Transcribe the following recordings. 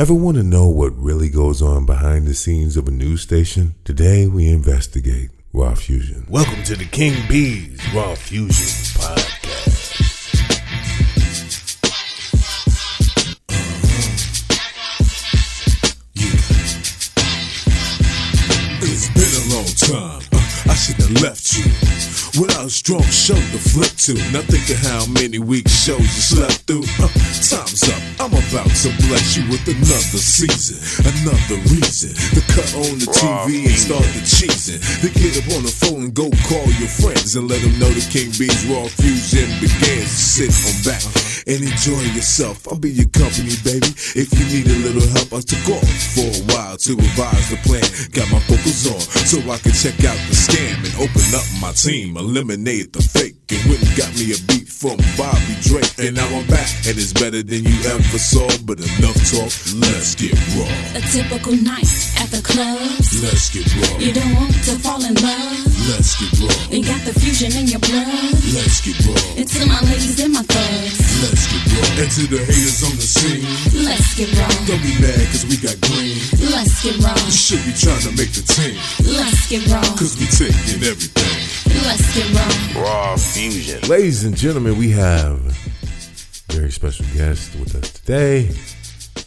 Ever want to know what really goes on behind the scenes of a news station? Today we investigate Raw Fusion. Welcome to the King B's Raw Fusion podcast. It's been a long time. I should have left you without a strong show to flip to. Now think of how many week shows you slept through. Uh, time's up. I'm about to bless you with another season, another reason to cut on the TV and start the cheesing. To get up on the phone and go call your friends and let them know the King B's Raw Fusion begins. Sit on back and enjoy yourself. I'll be your company, baby. If you need a little help, I took off for a while to revise the plan. Got my focus on so I can check out the scam and open up my team. Eliminate the fake and went and got me a beat from Bobby Drake. And now I'm back, and it's better than you ever saw. But enough talk, let's get raw. A typical night at the clubs. Let's get raw. You don't want to fall in love. Let's get raw. You got the fusion in your blood. Let's get raw. And to my ladies and my thugs. Let's get raw. And to the haters on the scene. Let's get raw. Don't be mad cause we got green. Let's get raw. You should be trying to make the team. Let's get raw. Cause we taking everything. Let's get raw. Raw Fusion. Ladies and gentlemen, we have a very special guest with us today.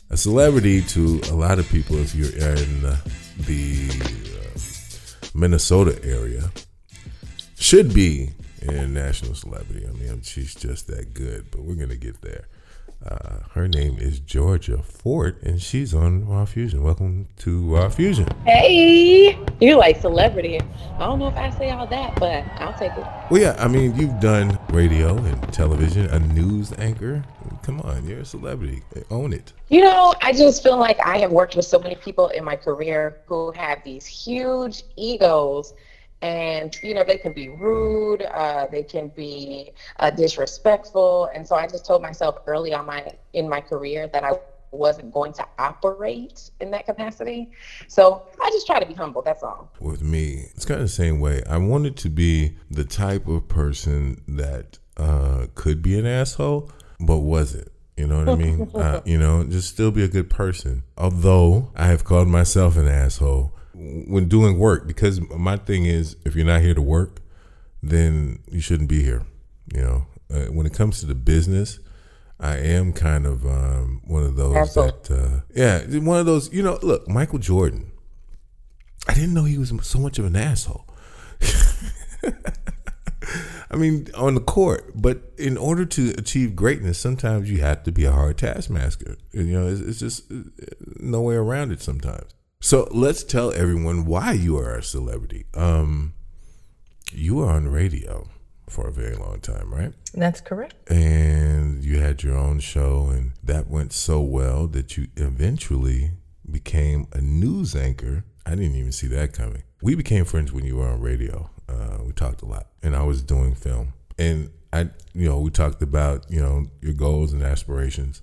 A celebrity to a lot of people if you're in the uh, Minnesota area. Should be a national celebrity. I mean, she's just that good, but we're going to get there. Uh, her name is Georgia Fort, and she's on Raw Fusion. Welcome to Raw Fusion. Hey, you like celebrity. I don't know if I say all that, but I'll take it. Well, yeah, I mean, you've done radio and television, a news anchor. Come on, you're a celebrity. Own it. You know, I just feel like I have worked with so many people in my career who have these huge egos. And, you know, they can be rude, uh, they can be uh, disrespectful. And so I just told myself early on my in my career that I wasn't going to operate in that capacity. So I just try to be humble. That's all. With me, it's kind of the same way. I wanted to be the type of person that uh, could be an asshole, but wasn't. You know what I mean? uh, you know, just still be a good person. Although I have called myself an asshole when doing work, because my thing is, if you're not here to work, then you shouldn't be here. You know, uh, when it comes to the business, I am kind of um, one of those Asshole. that, uh, yeah, one of those. You know, look, Michael Jordan. I didn't know he was so much of an asshole. I mean, on the court, but in order to achieve greatness, sometimes you have to be a hard taskmaster. You know, it's, it's just uh, no way around it sometimes. So let's tell everyone why you are a celebrity. Um, you are on radio for a very long time, right? That's correct. And you had your own show, and that went so well that you eventually became a news anchor. I didn't even see that coming. We became friends when you were on radio. Uh, we talked a lot, and I was doing film, and I, you know, we talked about you know your goals and aspirations.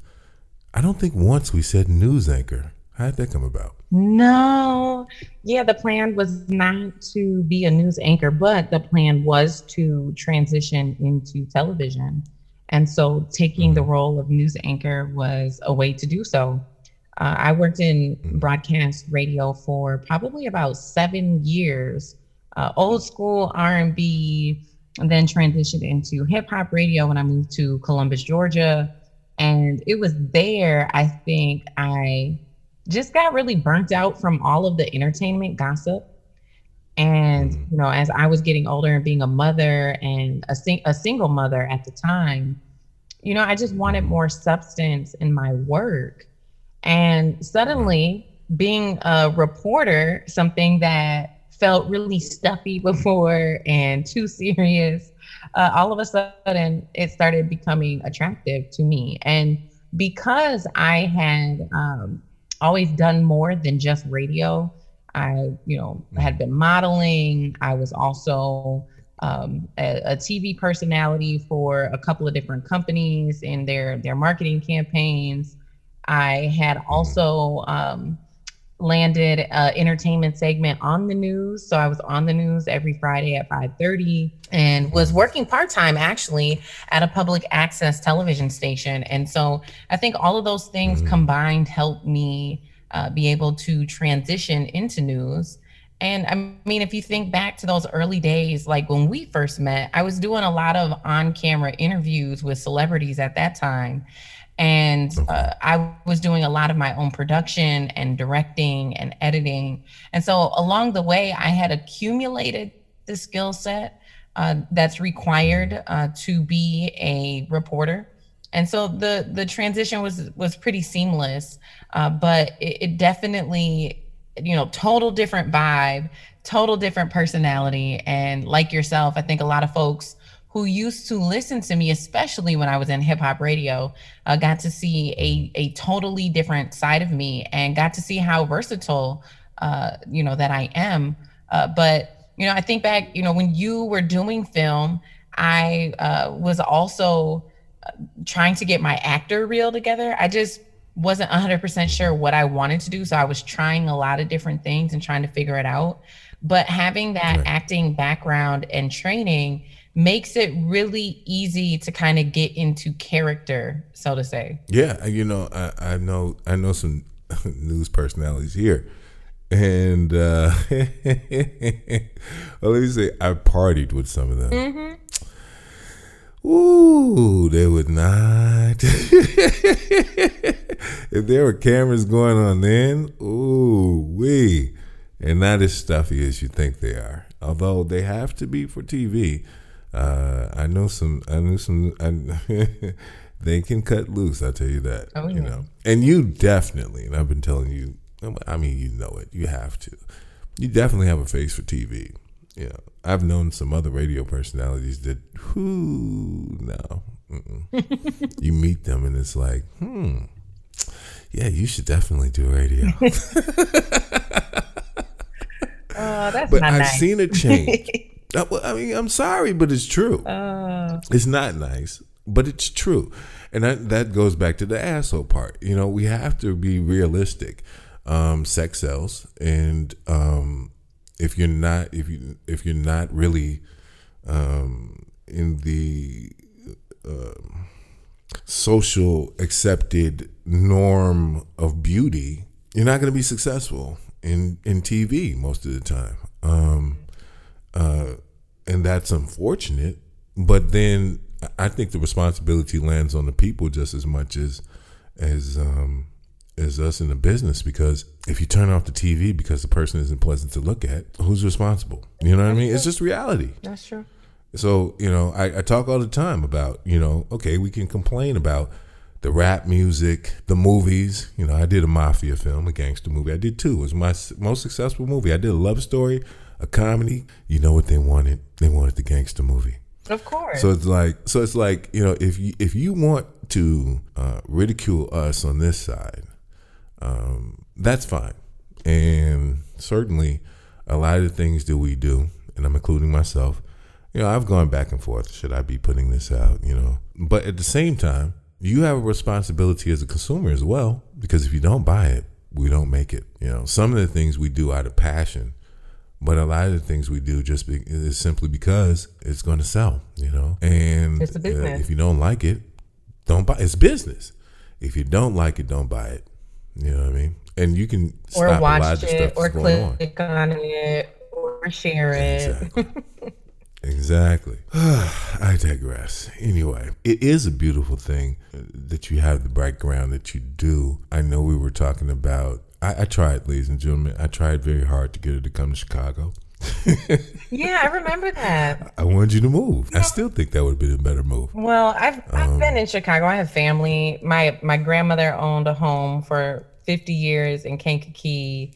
I don't think once we said news anchor. How did that come about? No, yeah, the plan was not to be a news anchor, but the plan was to transition into television. And so taking the role of news anchor was a way to do so. Uh, I worked in broadcast radio for probably about seven years, uh, old school R&B, and then transitioned into hip hop radio when I moved to Columbus, Georgia. And it was there, I think, I just got really burnt out from all of the entertainment gossip. And you know, as I was getting older and being a mother and a sing- a single mother at the time, you know, I just wanted more substance in my work. And suddenly, being a reporter, something that felt really stuffy before and too serious, uh, all of a sudden it started becoming attractive to me. And because I had um, always done more than just radio, I, you know, had been modeling. I was also um, a, a TV personality for a couple of different companies in their their marketing campaigns. I had also um, landed a entertainment segment on the news. So I was on the news every Friday at 5:30 and was working part-time actually at a public access television station. And so I think all of those things combined helped me uh, be able to transition into news. And I mean, if you think back to those early days, like when we first met, I was doing a lot of on camera interviews with celebrities at that time. And uh, I was doing a lot of my own production and directing and editing. And so along the way, I had accumulated the skill set uh, that's required uh, to be a reporter. And so the the transition was was pretty seamless, uh, but it, it definitely you know total different vibe total different personality and like yourself i think a lot of folks who used to listen to me especially when i was in hip hop radio uh, got to see a, a totally different side of me and got to see how versatile uh, you know that i am uh, but you know i think back you know when you were doing film i uh, was also uh, trying to get my actor reel together i just wasn't 100% sure what I wanted to do. So I was trying a lot of different things and trying to figure it out. But having that Right. acting background and training makes it really easy to kind of get into character, so to say. Yeah, you know, I, I know I know some news personalities here. And uh well, let me say I partied with some of them. Ooh, they would not. if there were cameras going on then, ooh, we, and not as stuffy as you think they are. Although they have to be for TV. Uh, I know some. I know some. I, they can cut loose. I tell you that. Oh, yeah. You know, and you definitely. And I've been telling you. I mean, you know it. You have to. You definitely have a face for TV. You know, I've known some other radio personalities that, whoo, no. You meet them and it's like, hmm, yeah, you should definitely do radio. Oh, that's but I've nice. seen a change. Uh, well, I mean, I'm sorry, but it's true. Uh, It's not nice, but it's true. And that, that goes back to the asshole part. You know, we have to be realistic. Um, sex sells, and um, if you're not, if you if you're not really um, in the um social accepted norm of beauty, you're not going to be successful in in TV most of the time. Um, uh, and that's unfortunate. But then I think the responsibility lands on the people just as much as as um, as us in the business. Because if you turn off the TV because the person isn't pleasant to look at, who's responsible? You know what I mean? It's just reality. that's true. So, you know, I, I talk all the time about, you know, okay, we can complain about the rap music, the movies. You know, I did a mafia film, a gangster movie. I did two. It was my most successful movie. I did a love story, a comedy. You know what they wanted? They wanted the gangster movie. Of course. So it's like, so it's like, you know, if you if you want to uh, ridicule us on this side, um, that's fine, and certainly a lot of the things that we do, and I'm including myself. You know, I've gone back and forth. Should I be putting this out? You know, but at the same time, you have a responsibility as a consumer as well, because if you don't buy it, we don't make it. You know, some of the things we do out of passion but a lot of the things we do just be, is simply because it's going to sell, you know. And It's a uh, if you don't like it, don't buy. It's business. If you don't like it, don't buy it. You know what I mean? And you can or stop a lot watch of the stuff it, or going on. click on it, or share it. Exactly. exactly. I digress. Anyway, it is a beautiful thing that you have the background that you do. I know we were talking about. I, I tried, ladies and gentlemen. I tried very hard to get her to come to Chicago. Yeah, I remember that. I wanted you to move. I still think that would have been a better move. Well, I've I've Um, been in Chicago. I have family. My my grandmother owned a home for 50 years in Kankakee.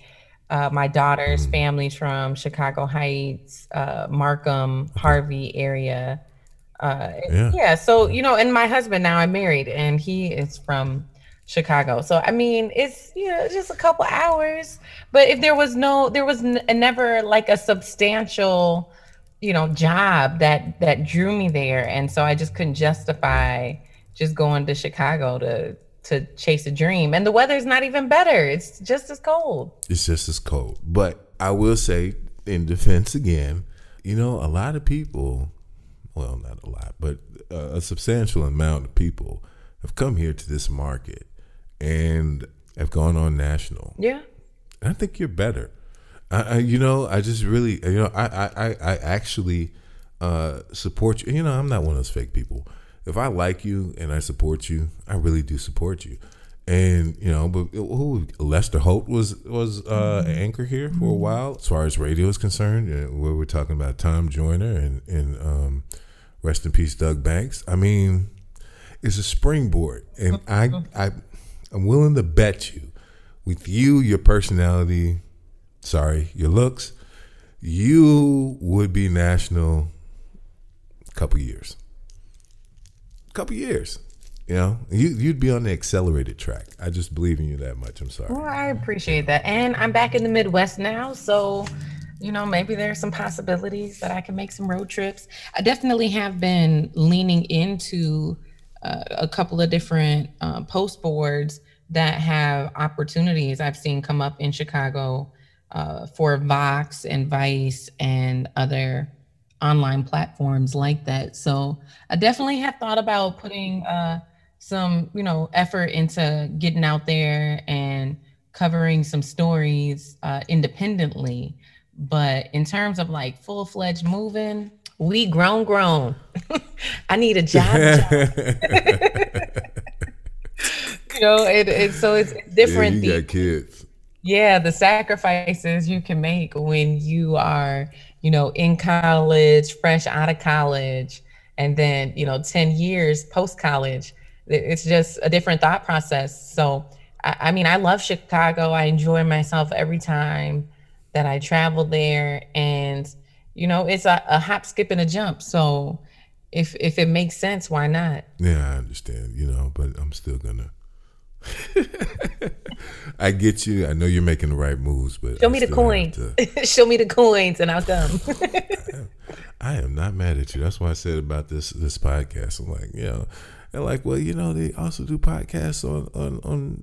Uh, my daughter's family's from Chicago Heights, uh, Markham, Harvey area. Uh, Yeah. yeah. So you know, and my husband now I'm married, and he is from Chicago. So I mean, it's you know just a couple hours. But if there was no, there was n- never like a substantial, you know, job that that drew me there, and so I just couldn't justify just going to Chicago to to chase a dream. And the weather's not even better. It's just as cold. It's just as cold. But I will say, in defense again, you know, a lot of people, well, not a lot, but a substantial amount of people have come here to this market and have gone on national. Yeah. I think you're better. I, I, you know, I just really, you know, I, I, I actually uh, support you. You know, I'm not one of those fake people. If I like you and I support you, I really do support you. And you know, but who Lester Holt was was uh, an anchor here for a while, as far as radio is concerned. Where we're talking about Tom Joyner and and um, rest in peace, Doug Banks. I mean, it's a springboard, and I I I'm willing to bet you, with you, your personality, sorry, your looks, you would be national. Couple years. Couple years. You know, you, you'd be on the accelerated track. I just believe in you that much. I'm sorry. Well, I appreciate that. And I'm back in the Midwest now. So, you know, maybe there's some possibilities that I can make some road trips. I definitely have been leaning into a couple of different uh, post boards that have opportunities I've seen come up in Chicago uh, for Vox and Vice and other online platforms like that. So I definitely have thought about putting uh, some, you know, effort into getting out there and covering some stories uh, independently. But in terms of like full fledged moving, we grown, grown. I need a job. job. you know, it, it so it's different. Yeah, you got kids. Yeah, the sacrifices you can make when you are, you know, in college, fresh out of college, and then you know, ten years post college. It's just a different thought process. So, I, I mean, I love Chicago. I enjoy myself every time that I travel there, and you know, it's a, a hop, skip, and a jump. So, if if it makes sense, why not? Yeah, I understand. You know, but I'm still gonna I get you. I know you're making the right moves, but show I me the coins. To... show me the coins, and I'll come. I am not mad at you. That's why I said about this this podcast. I'm like, you know, they're like, well, you know, they also do podcasts on on on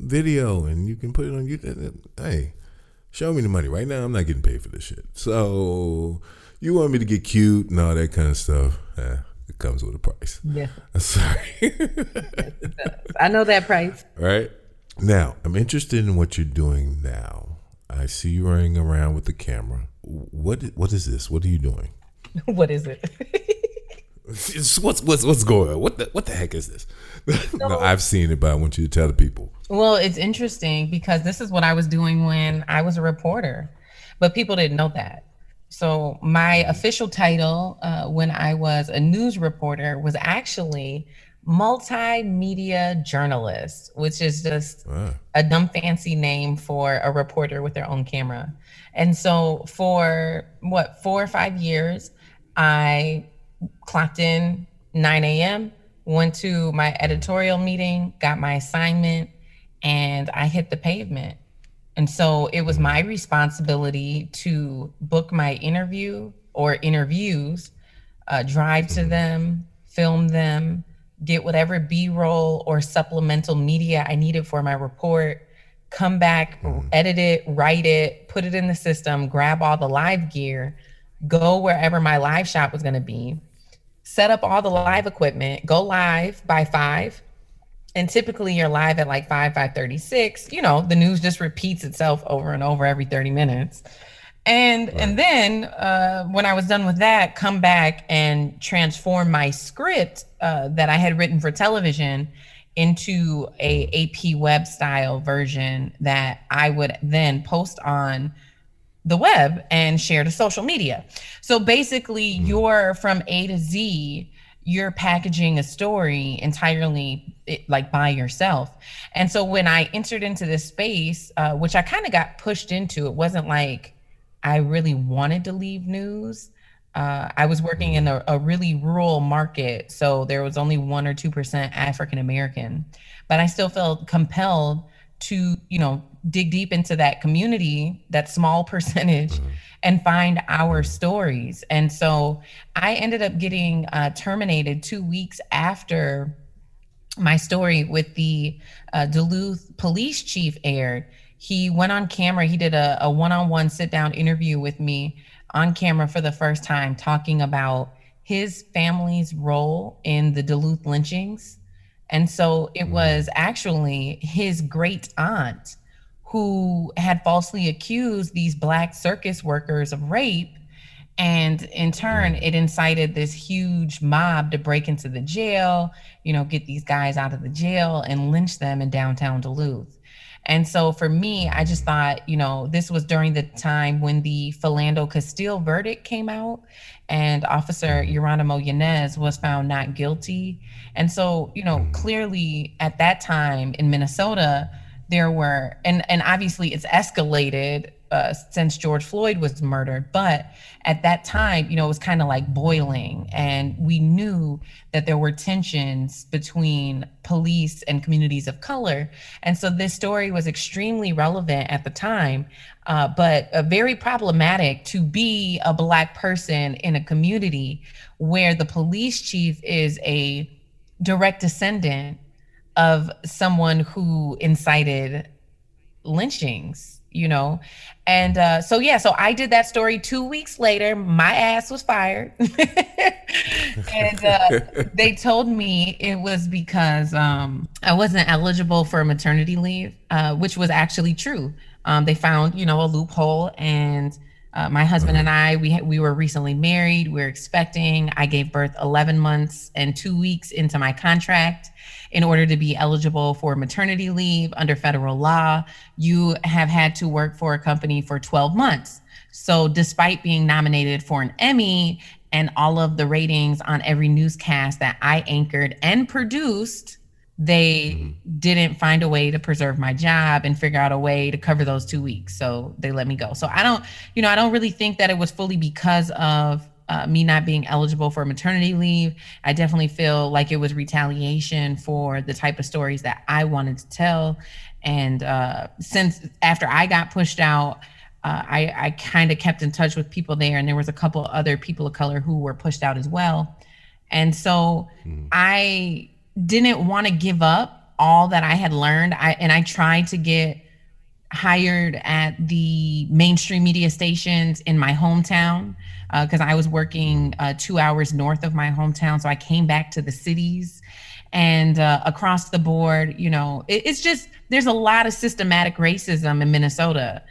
video, and you can put it on YouTube. Hey, show me the money right now. I'm not getting paid for this shit. So you want me to get cute and all that kind of stuff? Yeah it comes with a price. Yeah. I'm Sorry. I know that price. Right. Now, I'm interested in what you're doing now. I see you running around with the camera. What what is this? What are you doing? what is it? what's what's what's going on? What the what the heck is this? No. no, I've seen it, but I want you to tell the people. Well, it's interesting because this is what I was doing when I was a reporter, but people didn't know that. So my official title uh, when I was a news reporter was actually multimedia journalist, which is just wow. a dumb fancy name for a reporter with their own camera. And so for what four or five years, I clocked in 9 a.m., went to my editorial meeting, got my assignment, and I hit the pavement. And so it was my responsibility to book my interview or interviews, uh, drive to them, film them, get whatever B roll or supplemental media I needed for my report, come back, mm. edit it, write it, put it in the system, grab all the live gear, go wherever my live shot was going to be, set up all the live equipment, go live by five, and typically you're live at like 5 536 you know the news just repeats itself over and over every 30 minutes and right. and then uh, when i was done with that come back and transform my script uh, that i had written for television into a ap web style version that i would then post on the web and share to social media so basically mm. you're from a to z you're packaging a story entirely like by yourself. And so when I entered into this space, uh, which I kind of got pushed into, it wasn't like I really wanted to leave news. Uh, I was working in a, a, really rural market, so there was only one or two percent African American, but I still felt compelled to, you know, dig deep into that community, that small percentage, mm-hmm and find our stories. And so I ended up getting uh, terminated two weeks after my story with the uh, Duluth police chief aired, he went on camera. He did a, a one-on-one sit-down interview with me on camera for the first time, talking about his family's role in the Duluth lynchings. And so it mm-hmm. was actually his great aunt who had falsely accused these black circus workers of rape. And in turn mm-hmm. it incited this huge mob to break into the jail you know get these guys out of the jail and lynch them in downtown duluth and so for me i just thought you know this was during the time when the philando castile verdict came out and officer mm-hmm. Jeronimo Yanez was found not guilty. And so you know mm-hmm. clearly at that time in minnesota there were and and obviously it's escalated uh, since George Floyd was murdered. But at that time, you know, it was kind of like boiling, and we knew that there were tensions between police and communities of color. And so this story was extremely relevant at the time, uh, but uh, very problematic to be a Black person in a community where the police chief is a direct descendant of someone who incited lynchings you know? And uh, so yeah so i did that story two weeks later. My ass was fired. And uh, they told me it was because um, i wasn't eligible for maternity leave uh, which was actually true. Um, they found you know a loophole and uh, my husband and I, we we were recently married. We are expecting. I gave birth 11 months and two weeks into my contract. In order to be eligible for maternity leave under federal law, you have had to work for a company for 12 months. So, despite being nominated for an Emmy and all of the ratings on every newscast that I anchored and produced, they mm-hmm. didn't find a way to preserve my job and figure out a way to cover those two weeks. So they let me go. So I don't, you know, I don't really think that it was fully because of uh, me not being eligible for maternity leave. I definitely feel like it was retaliation for the type of stories that I wanted to tell. And uh, since after I got pushed out, uh, I, I kind of kept in touch with people there, and there was a couple other people of color who were pushed out as well. And so mm. I didn't want to give up all that I had learned. I and I tried to get hired at the mainstream media stations in my hometown because uh, I was working uh, two hours north of my hometown. So I came back to the cities and uh, across the board, you know, it, it's just there's a lot of systematic racism in Minnesota.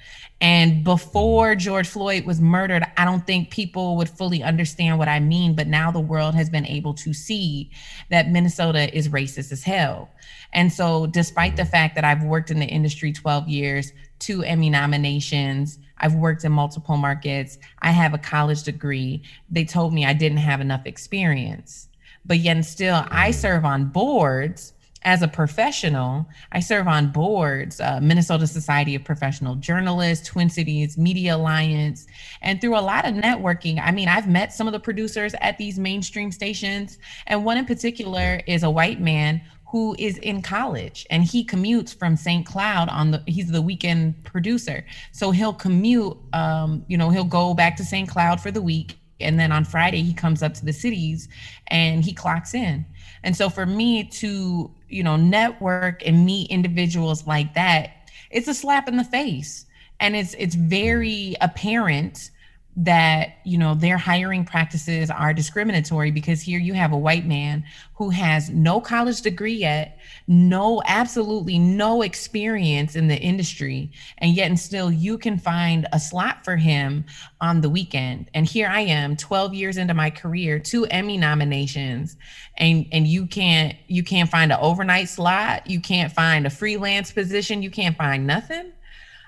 And before George Floyd was murdered, I don't think people would fully understand what I mean. But now the world has been able to see that Minnesota is racist as hell. And so, despite the mm-hmm. fact that I've worked in the industry 12 years, two Emmy nominations, I've worked in multiple markets, I have a college degree, they told me I didn't have enough experience. But yet, still, I mm-hmm. serve on boards as a professional, I serve on boards, uh, Minnesota Society of Professional Journalists, Twin Cities Media Alliance, and through a lot of networking. I mean, I've met some of the producers at these mainstream stations, and one in particular is a white man who is in college and he commutes from St. Cloud on the he's the weekend producer. So he'll commute um, you know, he'll go back to St. Cloud for the week and then on Friday he comes up to the cities and he clocks in. And so for me to, you know, network and meet individuals like that, it's a slap in the face. And it's it's very apparent that you know their hiring practices are discriminatory because here you have a white man who has no college degree yet no absolutely no experience in the industry and yet and still you can find a slot for him on the weekend. And here i am 12 years into my career two emmy nominations and and you can't you can't find an overnight slot you can't find a freelance position you can't find nothing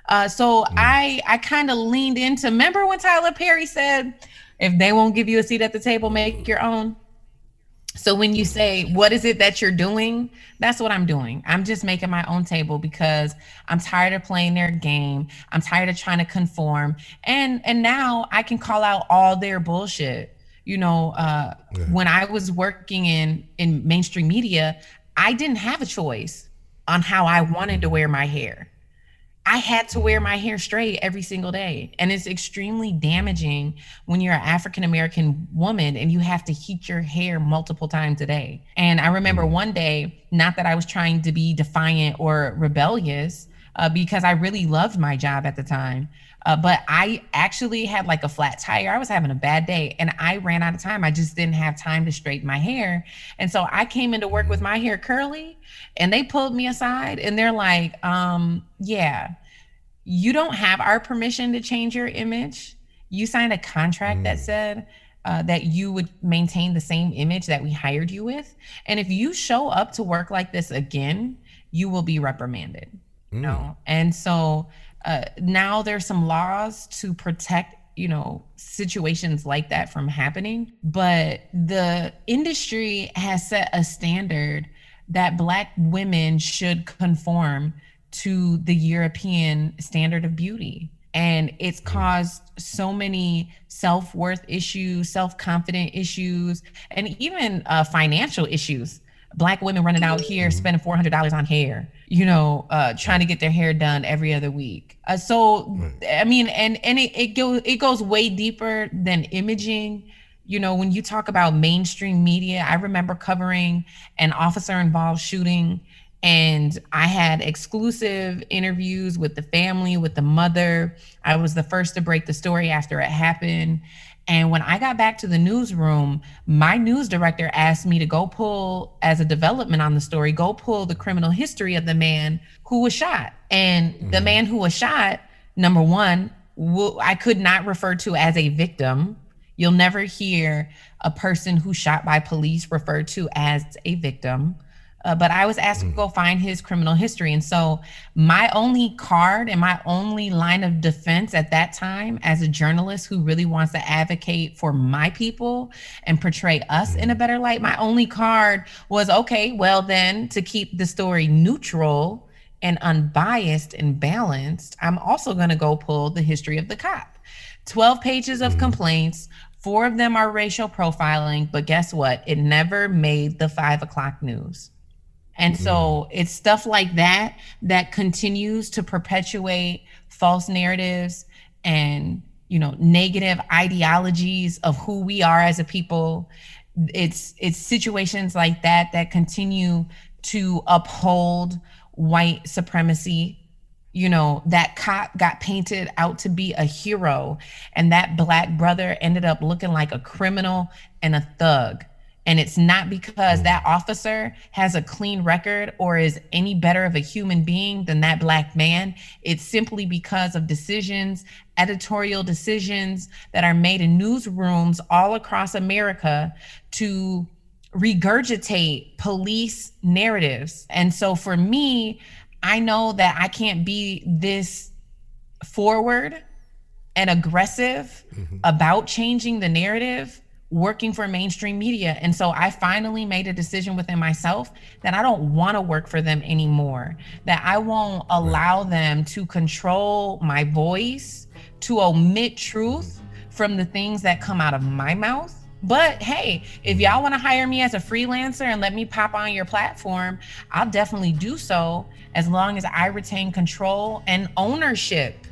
uh, so mm. I I kind of leaned into. Remember when Tyler Perry said, "If they won't give you a seat at the table, make your own." So when you say, "What is it that you're doing?" That's what I'm doing. I'm just making my own table because I'm tired of playing their game. I'm tired of trying to conform, and and now I can call out all their bullshit. You know, uh, yeah. when I was working in in mainstream media, I didn't have a choice on how I wanted to wear my hair. I had to wear my hair straight every single day. And it's extremely damaging when you're an African American woman and you have to heat your hair multiple times a day. And I remember mm. one day, not that I was trying to be defiant or rebellious, uh, because I really loved my job at the time. Uh, but I actually had like a flat tire. I was having a bad day and I ran out of time. I just didn't have time to straighten my hair. And so I came into work with my hair curly and they pulled me aside and they're like, um, yeah, you don't have our permission to change your image. You signed a contract that said, uh, that you would maintain the same image that we hired you with. And if you show up to work like this again, you will be reprimanded. You know? And so uh, now there's some laws to protect, you know, situations like that from happening. But the industry has set a standard that Black women should conform to the European standard of beauty. And it's caused so many self worth issues, self confident issues, and even uh, financial issues. Black women running out here spending four hundred dollars on hair, you know, uh, trying to get their hair done every other week. Uh, so, I mean, and and it it goes it goes way deeper than imaging. You know, when you talk about mainstream media, I remember covering an officer involved shooting and I had exclusive interviews with the family, with the mother. I was the first to break the story after it happened. And when I got back to the newsroom, my news director asked me to go pull, as a development on the story, go pull the criminal history of the man who was shot. And the mm-hmm. man who was shot, number one, I could not refer to as a victim. You'll never hear a person who's shot by police referred to as a victim. Uh, but I was asked to go find his criminal history. And so my only card and my only line of defense at that time as a journalist who really wants to advocate for my people and portray us in a better light, my only card was okay, well, then to keep the story neutral and unbiased and balanced, I'm also going to go pull the history of the cop. 12 pages of complaints. Four of them are racial profiling, but guess what? It never made the five o'clock news. And mm-hmm. so it's stuff like that that continues to perpetuate false narratives and you know negative ideologies of who we are as a people. It's it's situations like that that continue to uphold white supremacy. You know, that cop got painted out to be a hero, and that black brother ended up looking like a criminal and a thug. And it's not because that mm. officer has a clean record or is any better of a human being than that black man. It's simply because of decisions, editorial decisions that are made in newsrooms all across America to regurgitate police narratives. And so for me, I know that I can't be this forward and aggressive mm-hmm. about changing the narrative working for mainstream media. And so I finally made a decision within myself that I don't want to work for them anymore, that I won't allow them to control my voice, to omit truth from the things that come out of my mouth. But hey, if mm-hmm. y'all want to hire me as a freelancer and let me pop on your platform, I'll definitely do so as long as I retain control and ownership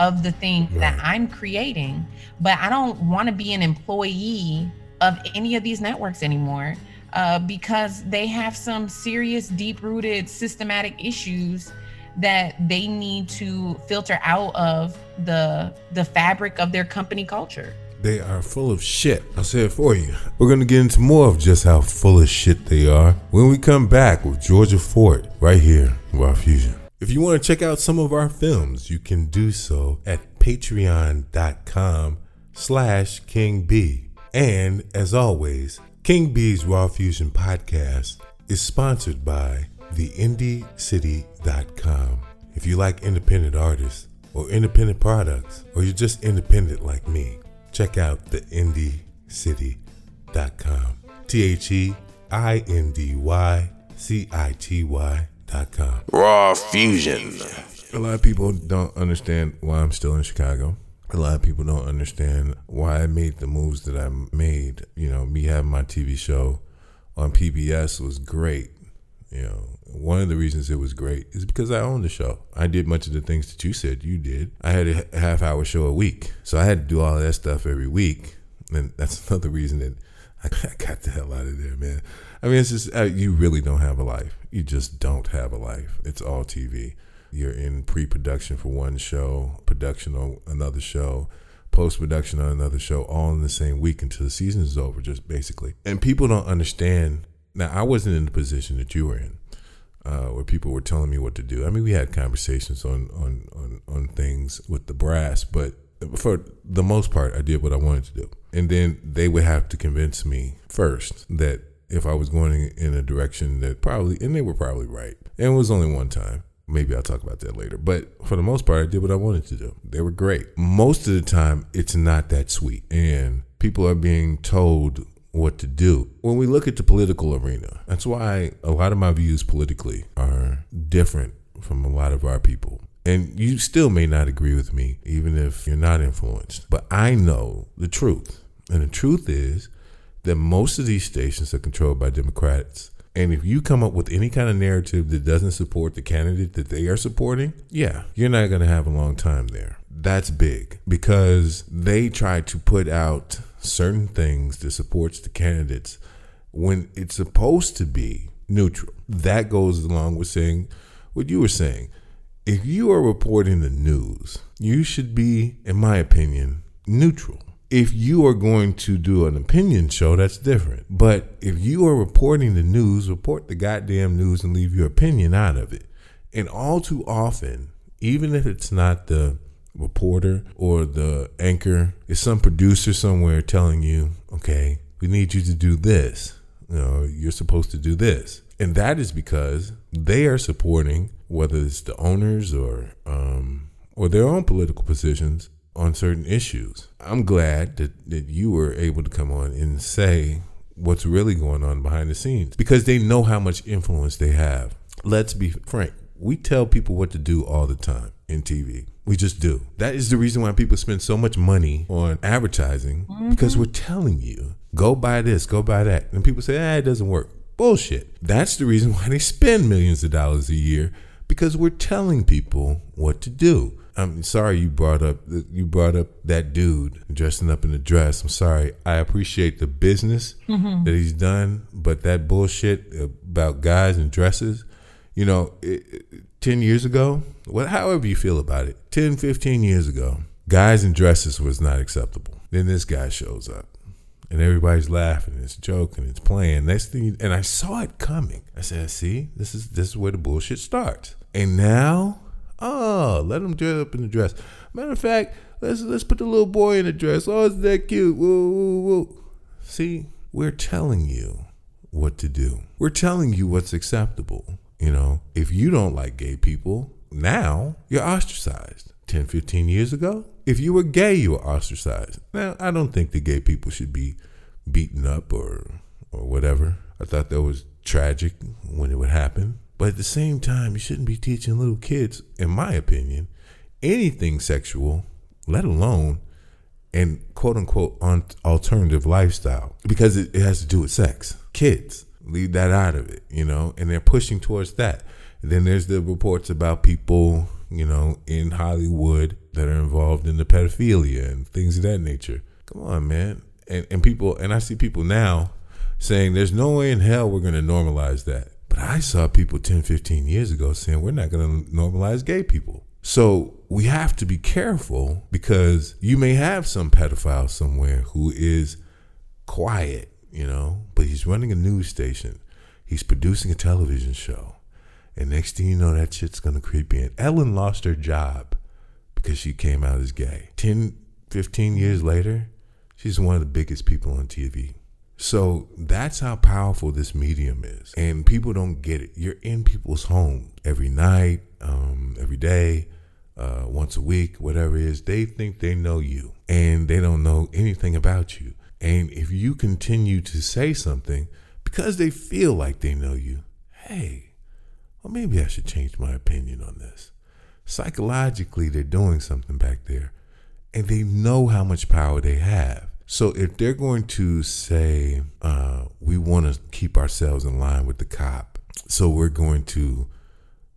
of the thing that I'm creating. But I don't want to be an employee of any of these networks anymore uh, because they have some serious, deep rooted, systematic issues that they need to filter out of the the fabric of their company culture. They are full of shit. I'll say it for you. We're going to get into more of just how full of shit they are when we come back with Georgia Fort right here, Raw Fusion. If you want to check out some of our films, you can do so at patreon.com slash King B. And as always, King B's Raw Fusion podcast is sponsored by theindycity.com. If you like independent artists or independent products, or you're just independent like me, check out theindycity.com. T H E I N D Y C I T Y Raw Fusion. A lot of people don't understand why I'm still in Chicago. A lot of people don't understand why I made the moves that I made. You know, me having my TV show on PBS was great. You know, one of the reasons it was great is because I owned the show. I did much of the things that you said you did. I had a half hour show a week. So I had to do all that stuff every week. And that's another reason that I got the hell out of there, man. I mean, it's just, uh, you really don't have a life. You just don't have a life. It's all TV. You're in pre production for one show, production on another show, post production on another show, all in the same week until the season is over, just basically. And people don't understand. Now, I wasn't in the position that you were in. Uh, where people were telling me what to do. I mean, we had conversations on, on, on, on things with the brass, but for the most part, I did what I wanted to do. And then they would have to convince me first that if I was going in a direction that probably, and they were probably right. And it was only one time. Maybe I'll talk about that later. But for the most part, I did what I wanted to do. They were great. Most of the time, it's not that sweet. And people are being told what to do. When we look at the political arena, that's why a lot of my views politically are different from a lot of our people. And you still may not agree with me, even if you're not influenced. But I know the truth. And the truth is that most of these stations are controlled by Democrats. And if you come up with any kind of narrative that doesn't support the candidate that they are supporting, yeah, you're not going to have a long time there. That's big because they try to put out certain things that supports the candidates when it's supposed to be neutral. That goes along with saying what you were saying. If you are reporting the news, you should be, in my opinion, neutral. If you are going to do an opinion show, that's different. But if you are reporting the news, report the goddamn news and leave your opinion out of it. And all too often, even if it's not the reporter or the anchor, it's some producer somewhere telling you, okay, we need you to do this. You know, you're supposed to do this. And that is because they are supporting whether it's the owners or um, or their own political positions on certain issues. I'm glad that, that you were able to come on and say what's really going on behind the scenes because they know how much influence they have. Let's be frank. We tell people what to do all the time in TV. We just do. That is the reason why people spend so much money on advertising because we're telling you, go buy this, go buy that. And people say, ah, it doesn't work. Bullshit. That's the reason why they spend millions of dollars a year because we're telling people what to do. I'm sorry you brought up you brought up that dude dressing up in a dress. I'm sorry. I appreciate the business mm-hmm. that he's done, but that bullshit about guys and dresses, you know, it, it- 10 years ago, what however you feel about it, 10, 15 years ago, guys in dresses was not acceptable. Then this guy shows up and everybody's laughing, it's joking, it's playing. Next thing, and I saw it coming. I said, "See, this is this is where the bullshit starts." And now, oh, let him dress up in the dress. Matter of fact, let's let's put the little boy in a dress. Oh, is that cute? Woo, woo, woo. See, we're telling you what to do. We're telling you what's acceptable. You know, if you don't like gay people, now you're ostracized. 10, 15 years ago, if you were gay, you were ostracized. Now, I don't think that gay people should be beaten up or or whatever. I thought that was tragic when it would happen. But at the same time, you shouldn't be teaching little kids, in my opinion, anything sexual, let alone an quote unquote un- alternative lifestyle because it, it has to do with sex. Kids, leave that out of it, you know, and they're pushing towards that. then there's the reports about people, you know, in Hollywood that are involved in the pedophilia and things of that nature. Come on, man. And, and people, and I see people now saying there's no way in hell we're going to normalize that. But I saw people 10, 15 years ago saying we're not going to normalize gay people. So we have to be careful because you may have some pedophile somewhere who is quiet, you know, but he's running a news station. He's producing a television show. And next thing you know, that shit's going to creep in. Ellen lost her job because she came out as gay. 10, 15 years later, she's one of the biggest people on TV. So that's how powerful this medium is. And people don't get it. You're in people's homes every night, um, every day, uh, once a week, whatever it is. They think they know you and they don't know anything about you. And if you continue to say something because they feel like they know you, hey, well, maybe I should change my opinion on this. Psychologically, they're doing something back there and they know how much power they have. So if they're going to say, uh, we want to keep ourselves in line with the cop, So we're going to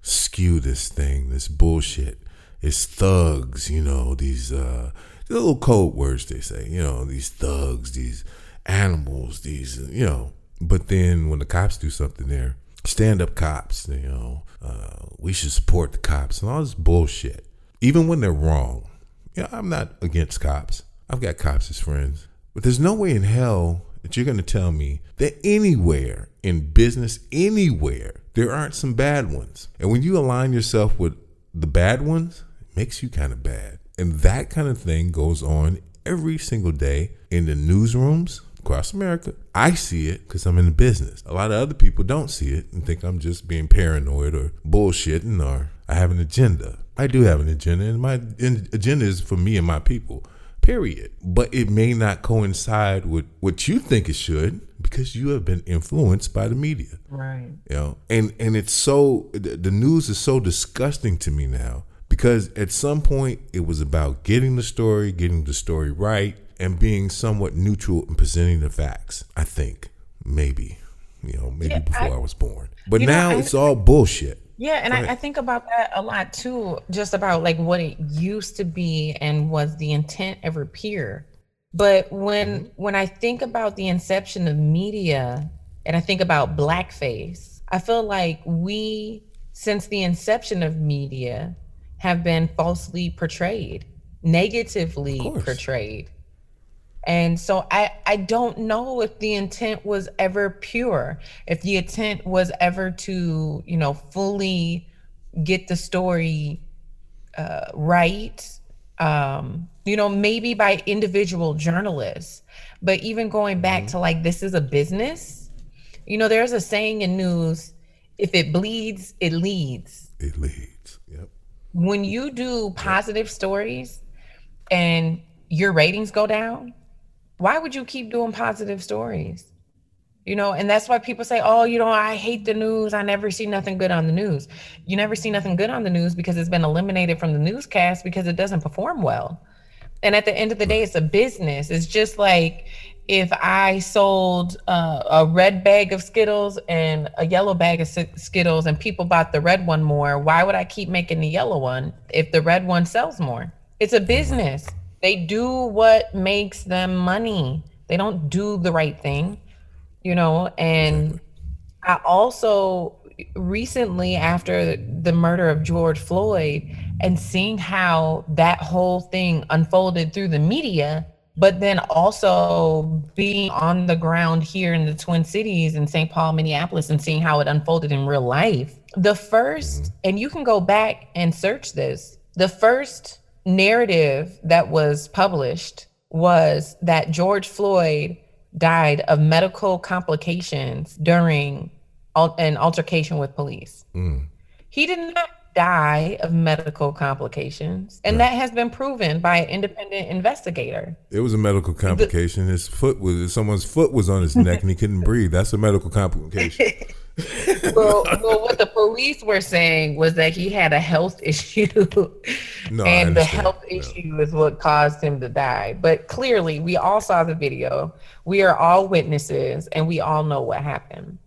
skew this thing, this bullshit. It's thugs, you know, these uh little code words they say, you know, these thugs, these animals, these, you know. But then when the cops do something there, stand up cops, you know, uh, we should support the cops and all this bullshit. Even when they're wrong. Yeah, I'm not against cops. I've got cops as friends. But there's no way in hell that you're going to tell me that anywhere in business, anywhere, there aren't some bad ones. And when you align yourself with the bad ones, it makes you kind of bad. And that kind of thing goes on every single day in the newsrooms across America. I see it because I'm in the business. A lot of other people don't see it and think I'm just being paranoid or bullshitting or I have an agenda. I do have an agenda, and my agenda is for me and my people period. But it may not coincide with what you think it should because you have been influenced by the media. Right. You know, and and it's so the news is so disgusting to me now because at some point it was about getting the story, getting the story right, and being somewhat neutral and presenting the facts. I think maybe, you know, maybe Yeah, before I, I- was born, but You know, now I- it's all bullshit. Yeah, and I. I think about that a lot too, just about like what it used to be and was the intent ever pure. But when when I think about the inception of media and I think about blackface, I feel like we, since the inception of media, have been falsely portrayed, negatively portrayed. And so I, I don't know if the intent was ever pure, if the intent was ever to, you know, fully get the story uh, right. Um, you know, maybe by individual journalists, but even going back to like, this is a business. You know, there's a saying in news if it bleeds, it leads It leads. Yep. when you do positive stories and your ratings go down, why would you keep doing positive stories? You know, and that's why people say, oh, you know, I hate the news. I never see nothing good on the news. You never see nothing good on the news because it's been eliminated from the newscast because it doesn't perform well. And at the end of the day, it's a business. It's just like if I sold uh, a red bag of Skittles and a yellow bag of Skittles and people bought the red one more, why would I keep making the yellow one if the red one sells more? It's a business. They do what makes them money. They don't do the right thing, you know, and I also recently, after the murder of George Floyd, and seeing how that whole thing unfolded through the media, but then also being on the ground here in the Twin Cities in St. Paul, Minneapolis, and seeing how it unfolded in real life. The first, and you can go back and search this, the first narrative that was published was that George Floyd died of medical complications during an altercation with police. Mm. He did not die of medical complications, and that has been proven by an independent investigator. It was a medical complication. His foot was someone's foot was on his neck and he couldn't breathe. That's a medical complication. well, well, what the police were saying was that he had a health issue, No, and the health issue is what caused him to die. But clearly, we all saw the video. We are all witnesses, and we all know what happened.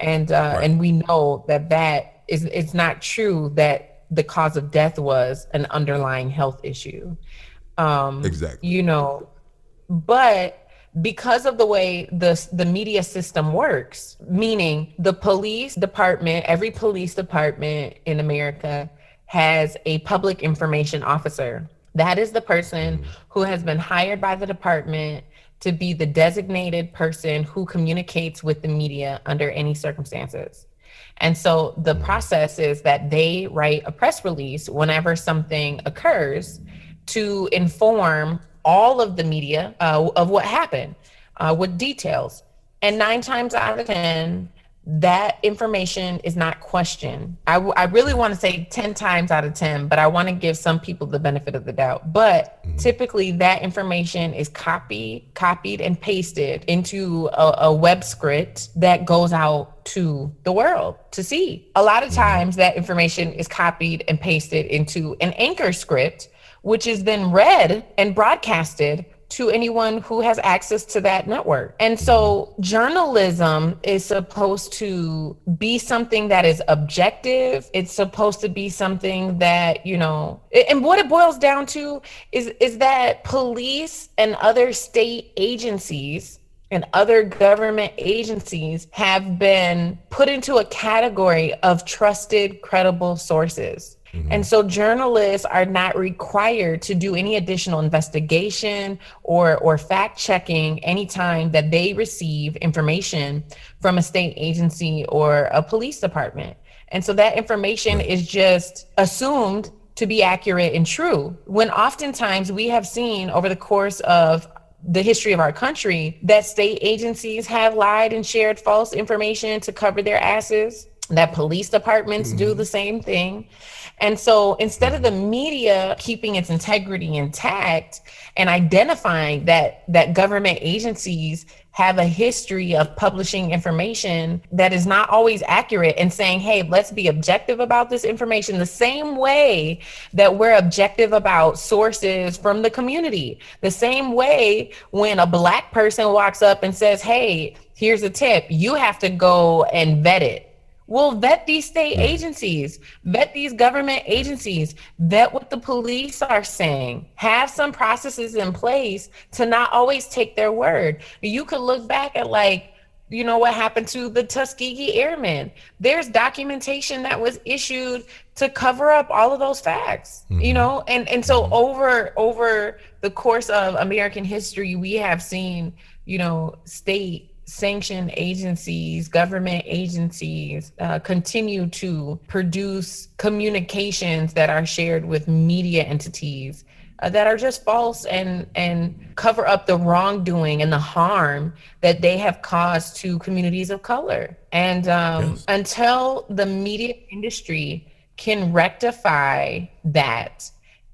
And uh, Right. and we know that that is it's not true that the cause of death was an underlying health issue. Um, Exactly. You know, but because of the way the the media system works meaning the police department every police department in america has a public information officer that is the person who has been hired by the department to be the designated person who communicates with the media under any circumstances and so the process is that they write a press release whenever something occurs to inform all of the media uh, of what happened uh, with details. And nine times out of 10, that information is not questioned. I, w- I really want to say 10 times out of 10, but I want to give some people the benefit of the doubt. But mm-hmm. typically, that information is copied, copied and pasted into a, a web script that goes out to the world to see. A lot of mm-hmm. times, that information is copied and pasted into an anchor script which is then read and broadcasted to anyone who has access to that network. And so journalism is supposed to be something that is objective. It's supposed to be something that, you know, and what it boils down to is is that police and other state agencies and other government agencies have been put into a category of trusted, credible sources. And mm-hmm. so journalists are not required to do any additional investigation or or fact checking anytime that they receive information from a state agency or a police department. And so that information is just assumed to be accurate and true. When oftentimes we have seen over the course of the history of our country that state agencies have lied and shared false information to cover their asses that police departments do mm-hmm. the same thing. And so instead of the media keeping its integrity intact and identifying that that government agencies have a history of publishing information that is not always accurate and saying, hey, let's be objective about this information the same way that we're objective about sources from the community. The same way when a black person walks up and says, hey, here's a tip, you have to go and vet it. Well, vet these state agencies, vet these government agencies, vet what the police are saying. Have some processes in place to not always take their word. You could look back at like, you know what happened to the Tuskegee Airmen. There's documentation that was issued to cover up all of those facts. You mm-hmm. know, and and so mm-hmm. over over the course of American history, we have seen, you know, state sanctioned agencies, government agencies uh, continue to produce communications that are shared with media entities uh, that are just false and and cover up the wrongdoing and the harm that they have caused to communities of color. And um, Yes. until the media industry can rectify that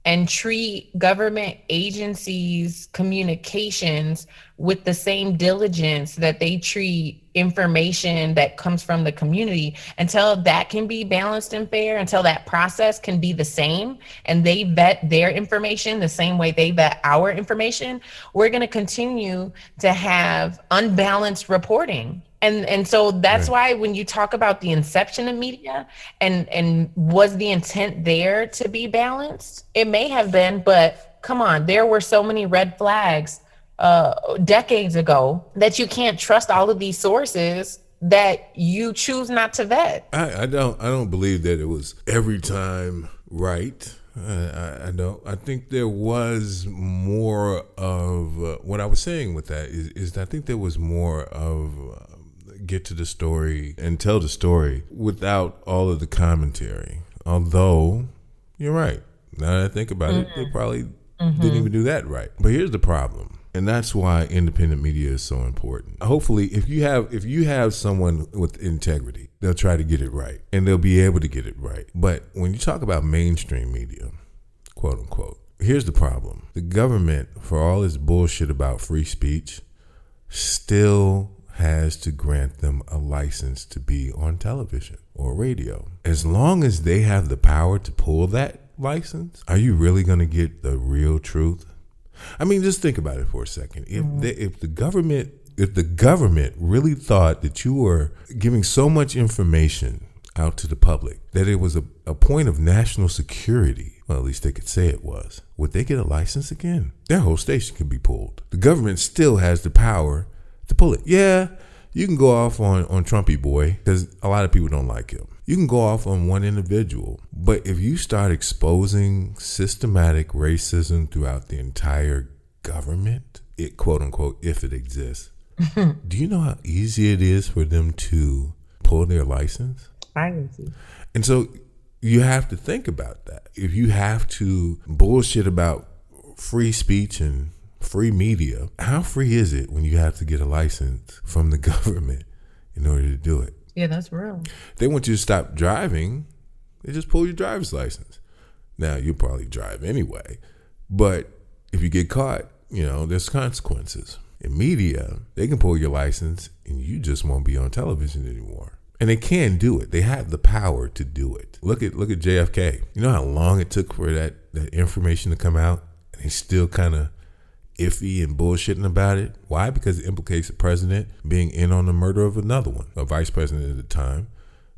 and treat government agencies' communications with the same diligence that they treat information that comes from the community. Until that can be balanced and fair, until that process can be the same and they vet their information the same way they vet our information, we're going to continue to have unbalanced reporting and and so that's why when you talk about the inception of media and and was the intent there to be balanced it may have been but come on there were so many red flags uh decades ago that you can't trust all of these sources that you choose not to vet I, I don't I don't believe that it was every time right. I, I, don't. I think there was more of uh, what I was saying with that is, is that I think there was more of uh, get to the story and tell the story without all of the commentary. Although you're right. Now that I think about it, they mm-hmm. probably mm-hmm. didn't even do that right. But here's the problem. And that's why independent media is so important. Hopefully, if you have if you have someone with integrity, they'll try to get it right and they'll be able to get it right. But when you talk about mainstream media, quote unquote, here's the problem. The government, for all its bullshit about free speech, still has to grant them a license to be on television or radio. As long as they have the power to pull that license, are you really going to get the real truth? I mean, just think about it for a second. If mm-hmm. they, if the government if the government really thought that you were giving so much information out to the public that it was a, a point of national security, well, at least they could say it was, would they get a license again? Their whole station can be pulled. The government still has the power to pull it. Yeah, you can go off on, on Trumpy boy because a lot of people don't like him. You can go off on one individual, but if you start exposing systematic racism throughout the entire government, it quote unquote, if it exists, do you know how easy it is for them to pull their license? Piracy. And so you have to think about that. If you have to bullshit about free speech and free media, how free is it when you have to get a license from the government in order to do it? Yeah, that's real. They want you to stop driving, they just pull your driver's license. Now, you'll probably drive anyway, but if you get caught, you know, there's consequences. In media, they can pull your license and you just won't be on television anymore. And they can do it. They have the power to do it. Look at look at JFK. You know how long it took for that, that information to come out? And they still kind of iffy and bullshitting about it. Why? Because it implicates the president being in on the murder of another one, a vice president at the time,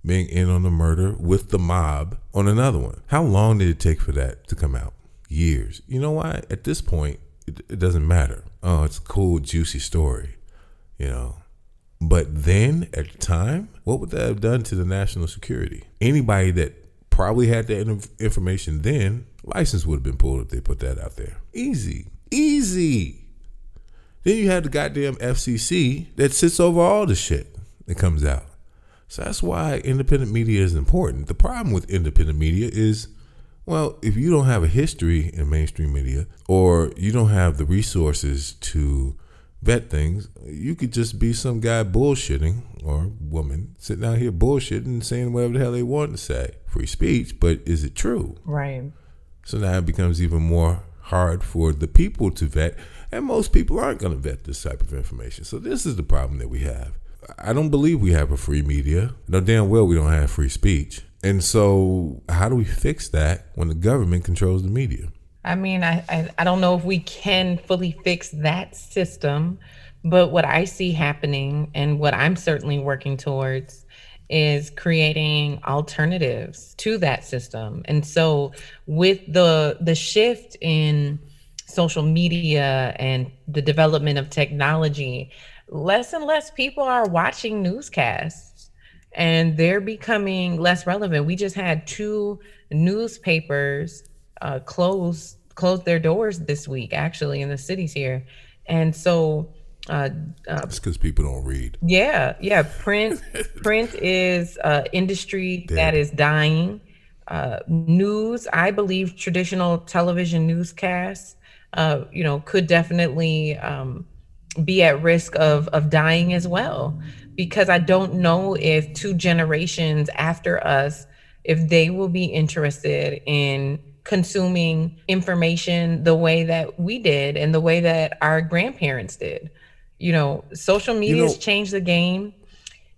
being in on the murder with the mob on another one. How long did it take for that to come out? Years. You know why? At this point, it, it doesn't matter. Oh, it's a cool, juicy story, you know. But then at the time, what would that have done to the national security? Anybody that probably had that in- information then, license would have been pulled if they put that out there. Easy. Easy. Then you have the goddamn FCC that sits over all the shit that comes out. So that's why independent media is important. The problem with independent media is, well, if you don't have a history in mainstream media or you don't have the resources to vet things, you could just be some guy bullshitting or woman sitting out here bullshitting and saying whatever the hell they want to say. Free speech, but is it true? Right. So now it becomes even more hard for the people to vet, and most people aren't going to vet this type of information. So this is the problem that we have. I don't believe we have a free media. No damn well we don't have free speech. And so how do we fix that when the government controls the media? I mean, I, I, I don't know if we can fully fix that system, but what I see happening and what I'm certainly working towards is creating alternatives to that system. And so with the the shift in social media and the development of technology, less and less people are watching newscasts and they're becoming less relevant. We just had two newspapers uh, close close their doors this week, actually, in the cities here, and so uh, uh, It's because people don't read. yeah, yeah. Print print is uh, industry that is dying. Uh, news, I believe, traditional television newscasts, uh, you know, could definitely um, be at risk of of dying as well, because I don't know if two generations after us, if they will be interested in consuming information the way that we did and the way that our grandparents did. You know, social media has know- changed the game.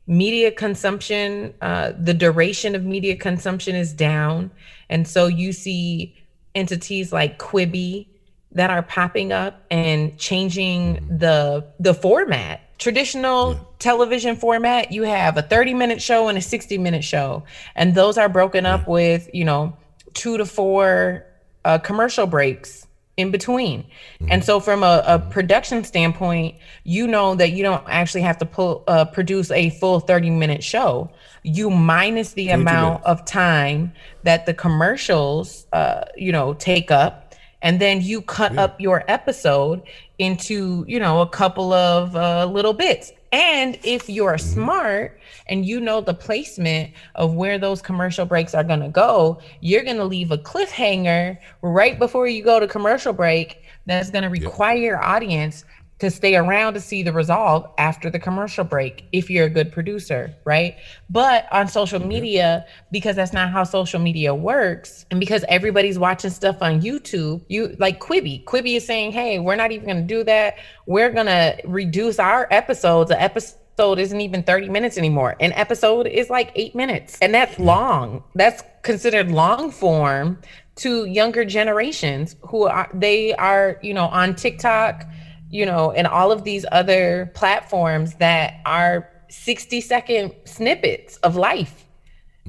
Media consumption, uh, the duration of media consumption is down. And so you see entities like Quibi that are popping up and changing the the format. Traditional television format, you have a 30 minute show and a 60 minute show. And those are broken up with, you know, two to four uh, commercial breaks in between. And so, from a, a production standpoint, you know that you don't actually have to pull, uh, produce a full 30 minute show. You minus the amount of time that the commercials, uh, you know, take up. And then you cut up your episode into, you know, a couple of uh, little bits. And if you're smart and you know the placement of where those commercial breaks are going to go, you're going to leave a cliffhanger right before you go to commercial break that's going to require your audience to stay around to see the resolve after the commercial break if you're a good producer, right? But on social mm-hmm. media, because that's not how social media works, and because everybody's watching stuff on YouTube, you like Quibi. Quibi is saying, hey, we're not even gonna do that. We're gonna reduce our episodes. An episode isn't even 30 minutes anymore. An episode is like eight minutes. And that's mm-hmm. long. That's considered long form to younger generations who are they are, you know, on TikTok you know, and all of these other platforms that are 60 second snippets of life.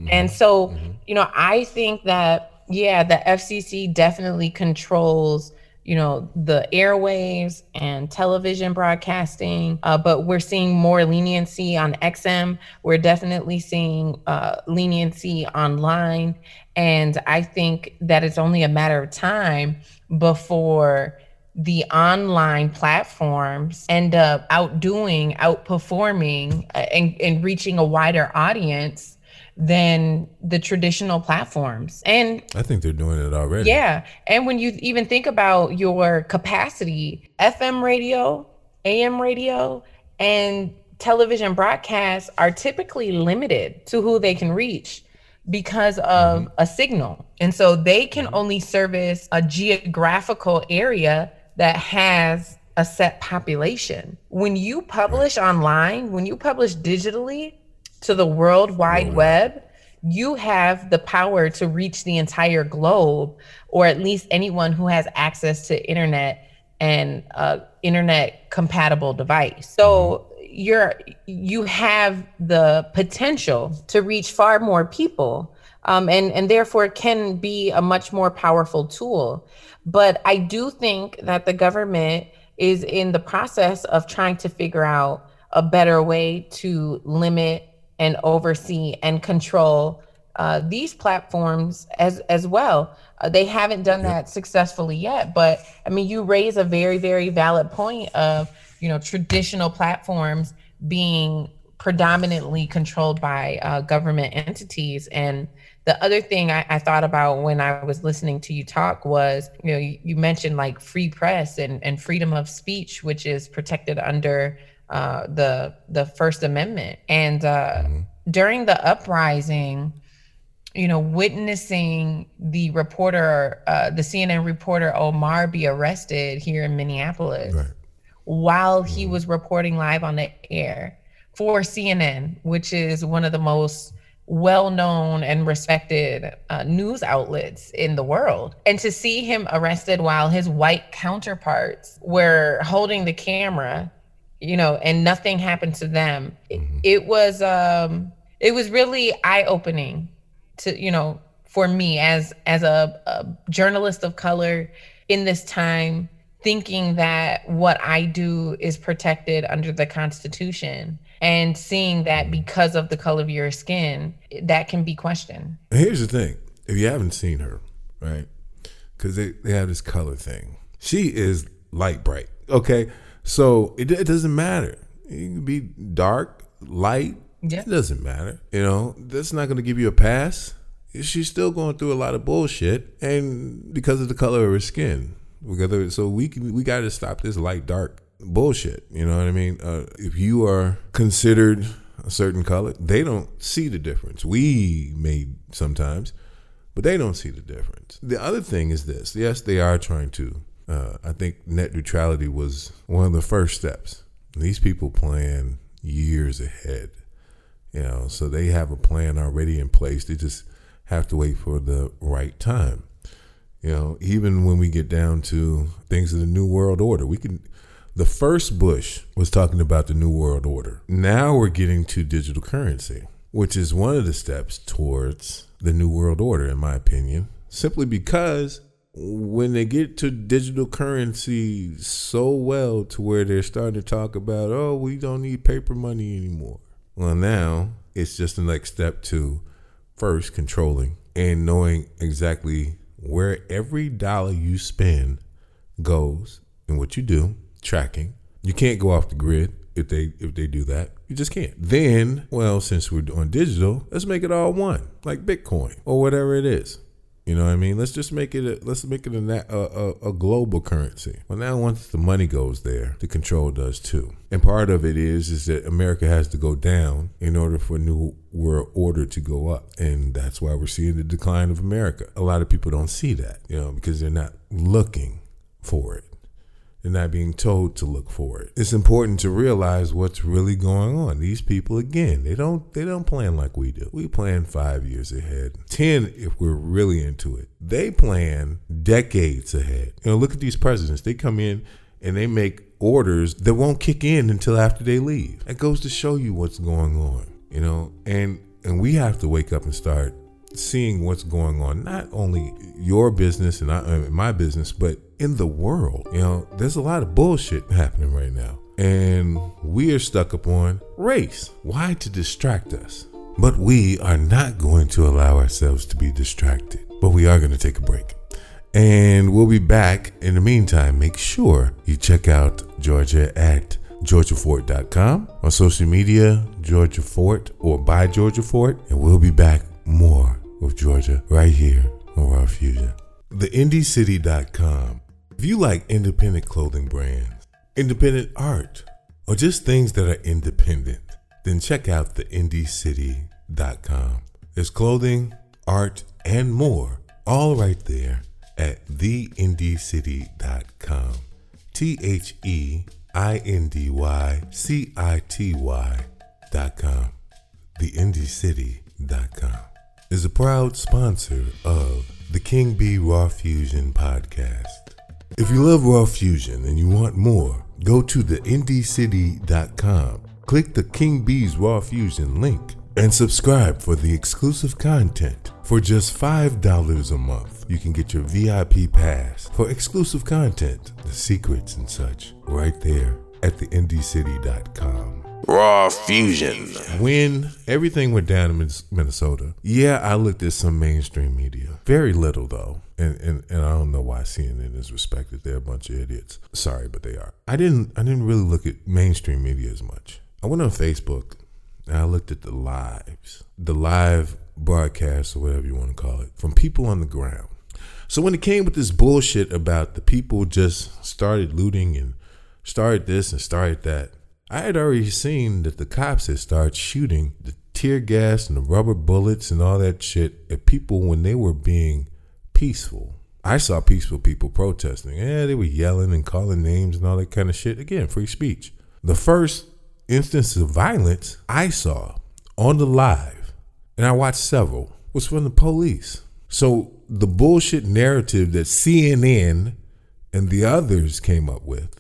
And so, you know, I think that, yeah, the FCC definitely controls, you know, the airwaves and television broadcasting, uh, but we're seeing more leniency on XM. We're definitely seeing uh, leniency online. And I think that it's only a matter of time before the online platforms end up outdoing, outperforming, uh, and, and reaching a wider audience than the traditional platforms. And I think they're doing it already. yeah, and when you even think about your capacity, FM radio, AM radio, and television broadcasts are typically limited to who they can reach because of a signal. And so they can only service a geographical area that has a set population. When you publish online, when you publish digitally to the World Wide Web, you have the power to reach the entire globe or at least anyone who has access to internet and uh, internet compatible device. So you're you have the potential to reach far more people, um, and and therefore it can be a much more powerful tool. But I do think that the government is in the process of trying to figure out a better way to limit and oversee and control uh, these platforms as as well. Uh, they haven't done that successfully yet, but I mean, you raise a very very valid point of you know traditional platforms being predominantly controlled by uh, government entities and the other thing I, I, thought about when I was listening to you talk was, you know, you, you mentioned like free press and, and freedom of speech, which is protected under uh, the the First Amendment. And uh, mm-hmm. during the uprising, you know, witnessing the reporter, uh, the CNN reporter Omar be arrested here in Minneapolis right. while he mm-hmm. was reporting live on the air for CNN, which is one of the most well known and respected uh, news outlets in the world. And to see him arrested while his white counterparts were holding the camera, you know, and nothing happened to them, mm-hmm. it, was um it was really eye-opening to, you know, for me as as a, a journalist of color in this time thinking that what I do is protected under the Constitution and seeing that because of the color of your skin, that can be questioned. Here's the thing if you haven't seen her, right? Because they, they have this color thing. She is light bright, okay? So it, it doesn't matter. You can be dark, light, yeah. it doesn't matter. You know, that's not going to give you a pass. She's still going through a lot of bullshit, and because of the color of her skin. So we can we got to stop this light dark bullshit. You know what I mean? Uh, if you are considered a certain color, they don't see the difference. We may sometimes, but they don't see the difference. The other thing is this: yes, they are trying to. Uh, I think net neutrality was one of the first steps. These people plan years ahead, you know, so they have a plan already in place. They just have to wait for the right time. You know, even when we get down to things of the New World Order, we can the first Bush was talking about the New World Order. Now we're getting to digital currency, which is one of the steps towards the New World Order, in my opinion, simply because when they get to digital currency so well to where they're starting to talk about, oh, we don't need paper money anymore. Well, now it's just the next step to first controlling and knowing exactly where every dollar you spend goes and what you do tracking. You can't go off the grid if they if they do that. You just can't. Then, well, since we're on digital, let's make it all one, like Bitcoin or whatever it is. You know what I mean? Let's just make it. A, let's make it a, a, a, global currency. Well, now once the money goes there, the control does too. And part of it is is that America has to go down in order for new world order to go up, and that's why we're seeing the decline of America. A lot of people don't see that, you know, because they're not looking for it. They're not being told to look for it. It's important to realize what's really going on. These people, again, they don't they don't plan like we do. We plan five years ahead, ten if we're really into it. They plan decades ahead. You know, look at these presidents. They come in and they make orders that won't kick in until after they leave. That goes to show you what's going on. You know, and and we have to wake up and start seeing what's going on, not only your business and I, my business, but in the world. You know, there's a lot of bullshit happening right now. And we are stuck upon race. Why? To distract us. But we are not going to allow ourselves to be distracted. But we are going to take a break. And we'll be back. In the meantime, make sure you check out Georgia at georgiafort.com on social media, Georgia Fort or by Georgia Fort. And we'll be back more with Georgia right here on Raw Fusion. TheIndyCity.com. If you like independent clothing brands, independent art, or just things that are independent, then check out TheIndyCity.com. There's clothing, art, and more all right there at TheIndyCity.com. T H E I N D Y C I T Y.com. TheIndyCity.com is a proud sponsor of the King B Raw Fusion podcast. If you love Raw Fusion and you want more, go to the IndyCity.com, click the King B's Raw Fusion link, and subscribe for the exclusive content. For just $5 a month, you can get your VIP pass for exclusive content, the secrets and such, right there at the IndyCity.com. Raw Fusion. When everything went down in Minnesota, yeah, I looked at some mainstream media. Very little though. And, and and I don't know why CNN is respected. They're a bunch of idiots. Sorry, but they are. I didn't I didn't really look at mainstream media as much. I went on Facebook and I looked at the lives, the live broadcasts or whatever you want to call it, from people on the ground. So when it came with this bullshit about the people just started looting and started this and started that, I had already seen that the cops had started shooting the tear gas and the rubber bullets and all that shit at people when they were being peaceful. I saw peaceful people protesting. Yeah, they were yelling and calling names and all that kind of shit. Again, free speech. The first instance of violence I saw on the live, and I watched several, was from the police. So the bullshit narrative that CNN and the others came up with,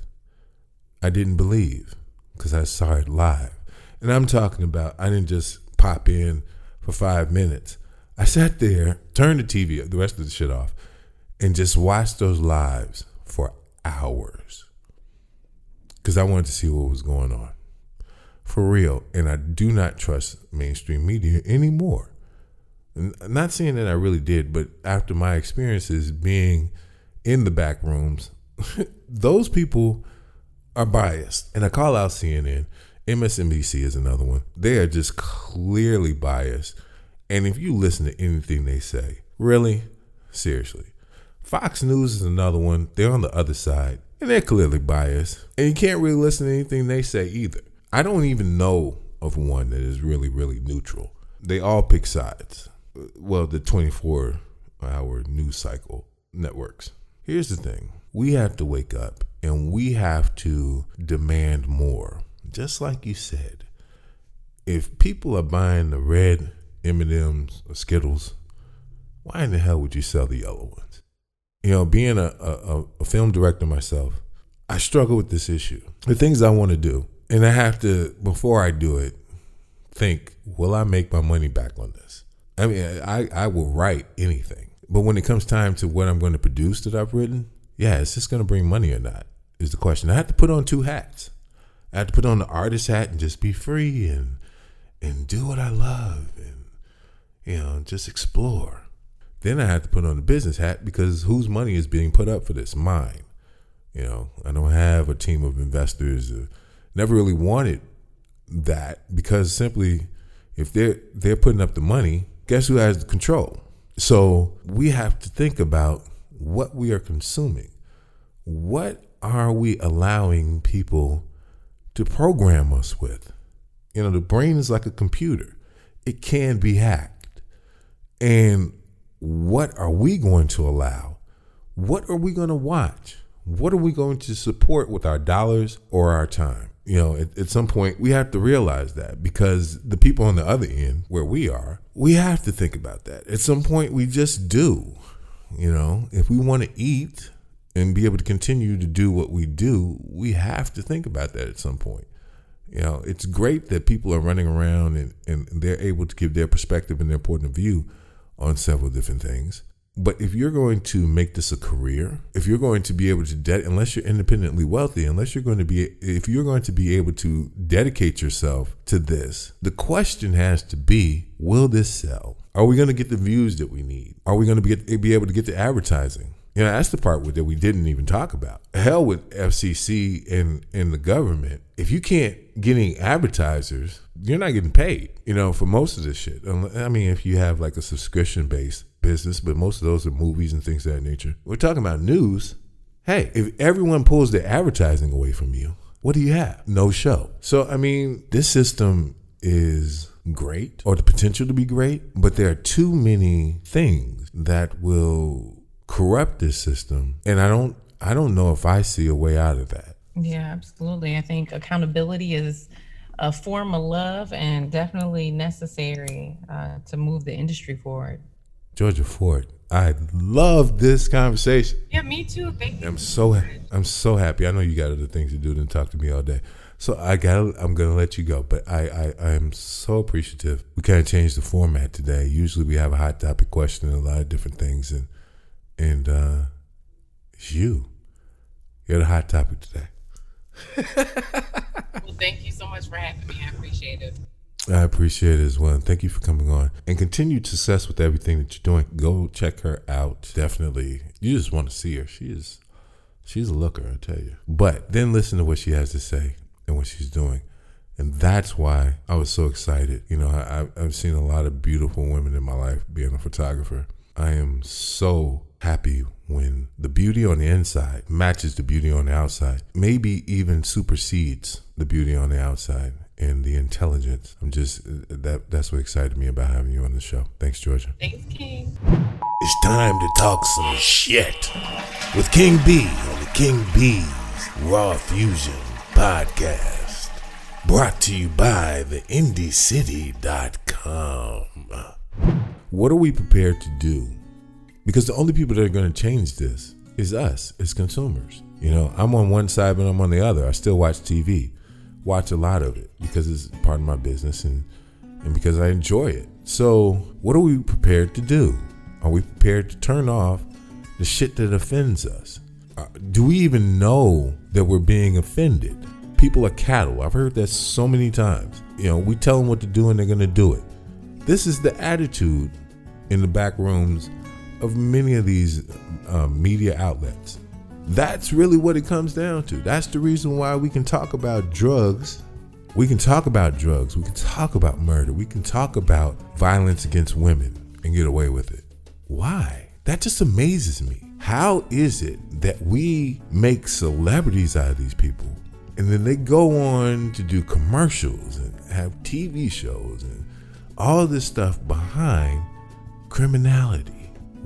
I didn't believe because I saw it live. And I'm talking about, I didn't just pop in for five minutes. I sat there, turned the TV, the rest of the shit off, and just watched those lives for hours because I wanted to see what was going on. For real. And I do not trust mainstream media anymore. Not saying that I really did, but after my experiences being in the back rooms, those people are biased. And I call out CNN. MSNBC is another one. They are just clearly biased. And if you listen to anything they say, really, seriously. Fox News is another one. They're on the other side. And they're clearly biased. And you can't really listen to anything they say either. I don't even know of one that is really, really neutral. They all pick sides. Well, the 24 hour news cycle networks. Here's the thing we have to wake up and we have to demand more. Just like you said, if people are buying the red M&Ms or Skittles, why in the hell would you sell the yellow ones? You know, being a, a, a film director myself, I struggle with this issue. The things I want to do, and I have to, before I do it, think, will I make my money back on this? I mean, I, I will write anything. But when it comes time to what I'm going to produce that I've written, yeah, is this going to bring money or not? Is the question. I have to put on two hats. I have to put on the artist hat and just be free and and do what I love and you know just explore. Then I have to put on the business hat because whose money is being put up for this? Mine. You know, I don't have a team of investors. Uh, never really wanted that because simply, if they're they're putting up the money, guess who has the control? So we have to think about what we are consuming. What are we allowing people to program us with? You know, the brain is like a computer. It can be hacked. And what are we going to allow? What are we going to watch? What are we going to support with our dollars or our time? You know, at, at some point, we have to realize that because the people on the other end, where we are, we have to think about that. At some point, we just do. You know, if we want to eat and be able to continue to do what we do, we have to think about that at some point. You know, it's great that people are running around and, and they're able to give their perspective and their point of view on several different things. But if you're going to make this a career, if you're going to be able to, de- unless you're independently wealthy, unless you're going to be, if you're going to be able to dedicate yourself to this, the question has to be, will this sell? Are we going to get the views that we need? Are we going to be, be able to get the advertising? You know, that's the part that we didn't even talk about. Hell with FCC and, and the government. If you can't get any advertisers, you're not getting paid, you know, for most of this shit. Um, I mean, if you have like a subscription based business, but most of those are movies and things of that nature. We're talking about news. Hey, if everyone pulls their advertising away from you, what do you have? No show. So, I mean, this system is great or the potential to be great, but there are too many things that will corrupt this system. And I don't I don't know if I see a way out of that. Yeah, absolutely. I think accountability is a form of love and definitely necessary uh, to move the industry forward. Georgia Fort I love this conversation. Yeah, me too. Thank you. I'm so I'm so happy. I know you got other things to do than talk to me all day. So I got I'm gonna let you go, but I I, I am so appreciative. We kind of changed the format today. Usually we have a hot topic question and a lot of different things, and and uh, it's you. You're the hot topic today. Well, thank you so much for having me. I appreciate it. I appreciate it as well. And thank you for coming on and continued success with everything that you're doing. Go check her out. Definitely. You just want to see her. She is she's a looker, I tell you. But then listen to what she has to say and what she's doing. And that's why I was so excited. You know, I, I've seen a lot of beautiful women in my life being a photographer. I am so happy when the beauty on the inside matches the beauty on the outside, maybe even supersedes the beauty on the outside and the intelligence. I'm just that that's what excited me about having you on the show. Thanks, Georgia. Thanks, King. It's time to talk some shit with King B on the King B's Raw Fusion podcast. Brought to you by the IndyCity.com. What are we prepared to do? Because the only people that are going to change this is us as consumers. You know, I'm on one side, but I'm on the other. I still watch TV, watch a lot of it because it's part of my business and and because I enjoy it. So, what are we prepared to do? Are we prepared to turn off the shit that offends us? Uh, do we even know that we're being offended? People are cattle. I've heard that so many times. You know, we tell them what to do and they're going to do it. This is the attitude in the back rooms of many of these uh, media outlets. That's really what it comes down to. That's the reason why we can talk about drugs. We can talk about drugs. We can talk about murder. We can talk about violence against women and get away with it. Why? That just amazes me. How is it that we make celebrities out of these people and then they go on to do commercials and have TV shows and all this stuff behind criminality?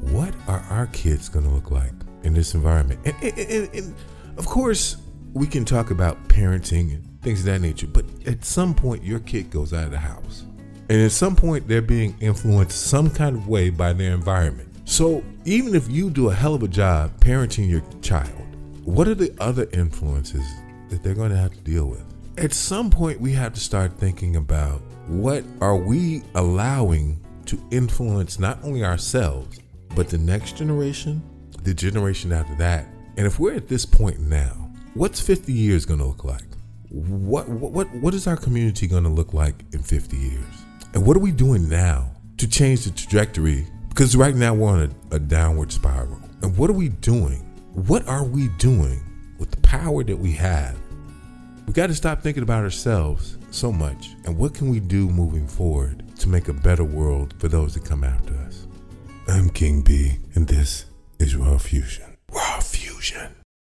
What are our kids going to look like in this environment? And, and, and, and of course, we can talk about parenting and things of that nature, but at some point, your kid goes out of the house. And at some point, they're being influenced some kind of way by their environment. So even if you do a hell of a job parenting your child, what are the other influences that they're going to have to deal with? At some point, we have to start thinking about what are we allowing to influence not only ourselves, but the next generation, the generation after that. And if we're at this point now, what's 50 years going to look like? What, what, what, is our community going to look like in 50 years? And what are we doing now to change the trajectory? Because right now we're on a, a downward spiral. And what are we doing? What are we doing with the power that we have? We got to stop thinking about ourselves so much. And what can we do moving forward to make a better world for those that come after us? I'm King B, and this is Raw Fusion. Raw Fusion.